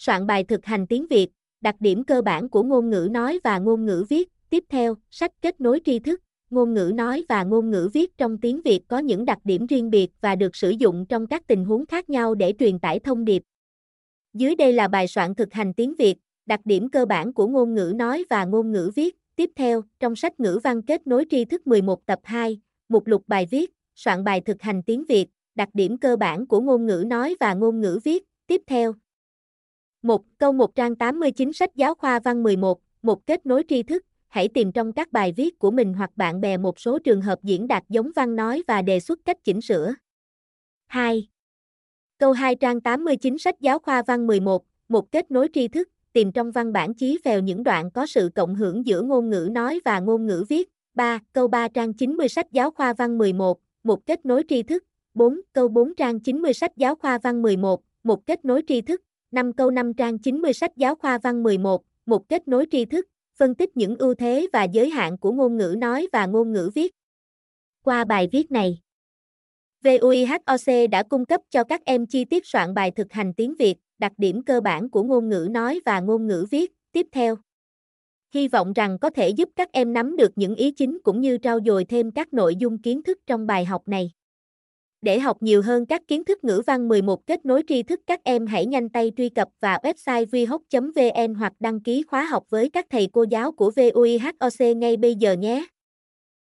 soạn bài thực hành tiếng Việt, đặc điểm cơ bản của ngôn ngữ nói và ngôn ngữ viết. Tiếp theo, sách kết nối tri thức, ngôn ngữ nói và ngôn ngữ viết trong tiếng Việt có những đặc điểm riêng biệt và được sử dụng trong các tình huống khác nhau để truyền tải thông điệp. Dưới đây là bài soạn thực hành tiếng Việt, đặc điểm cơ bản của ngôn ngữ nói và ngôn ngữ viết. Tiếp theo, trong sách ngữ văn kết nối tri thức 11 tập 2, mục lục bài viết, soạn bài thực hành tiếng Việt, đặc điểm cơ bản của ngôn ngữ nói và ngôn ngữ viết. Tiếp theo, 1. Câu 1 trang 89 sách giáo khoa văn 11, một kết nối tri thức, hãy tìm trong các bài viết của mình hoặc bạn bè một số trường hợp diễn đạt giống văn nói và đề xuất cách chỉnh sửa. 2. Câu 2 trang 89 sách giáo khoa văn 11, một kết nối tri thức, tìm trong văn bản chí phèo những đoạn có sự cộng hưởng giữa ngôn ngữ nói và ngôn ngữ viết. 3. Câu 3 trang 90 sách giáo khoa văn 11, một kết nối tri thức. 4. Câu 4 trang 90 sách giáo khoa văn 11, một kết nối tri thức. 5 câu 5 trang 90 sách giáo khoa văn 11, một kết nối tri thức, phân tích những ưu thế và giới hạn của ngôn ngữ nói và ngôn ngữ viết. Qua bài viết này, VUIHOC đã cung cấp cho các em chi tiết soạn bài thực hành tiếng Việt, đặc điểm cơ bản của ngôn ngữ nói và ngôn ngữ viết. Tiếp theo, hy vọng rằng có thể giúp các em nắm được những ý chính cũng như trau dồi thêm các nội dung kiến thức trong bài học này. Để học nhiều hơn các kiến thức ngữ văn 11 kết nối tri thức, các em hãy nhanh tay truy cập vào website vihoc.vn hoặc đăng ký khóa học với các thầy cô giáo của VUIHOC ngay bây giờ nhé.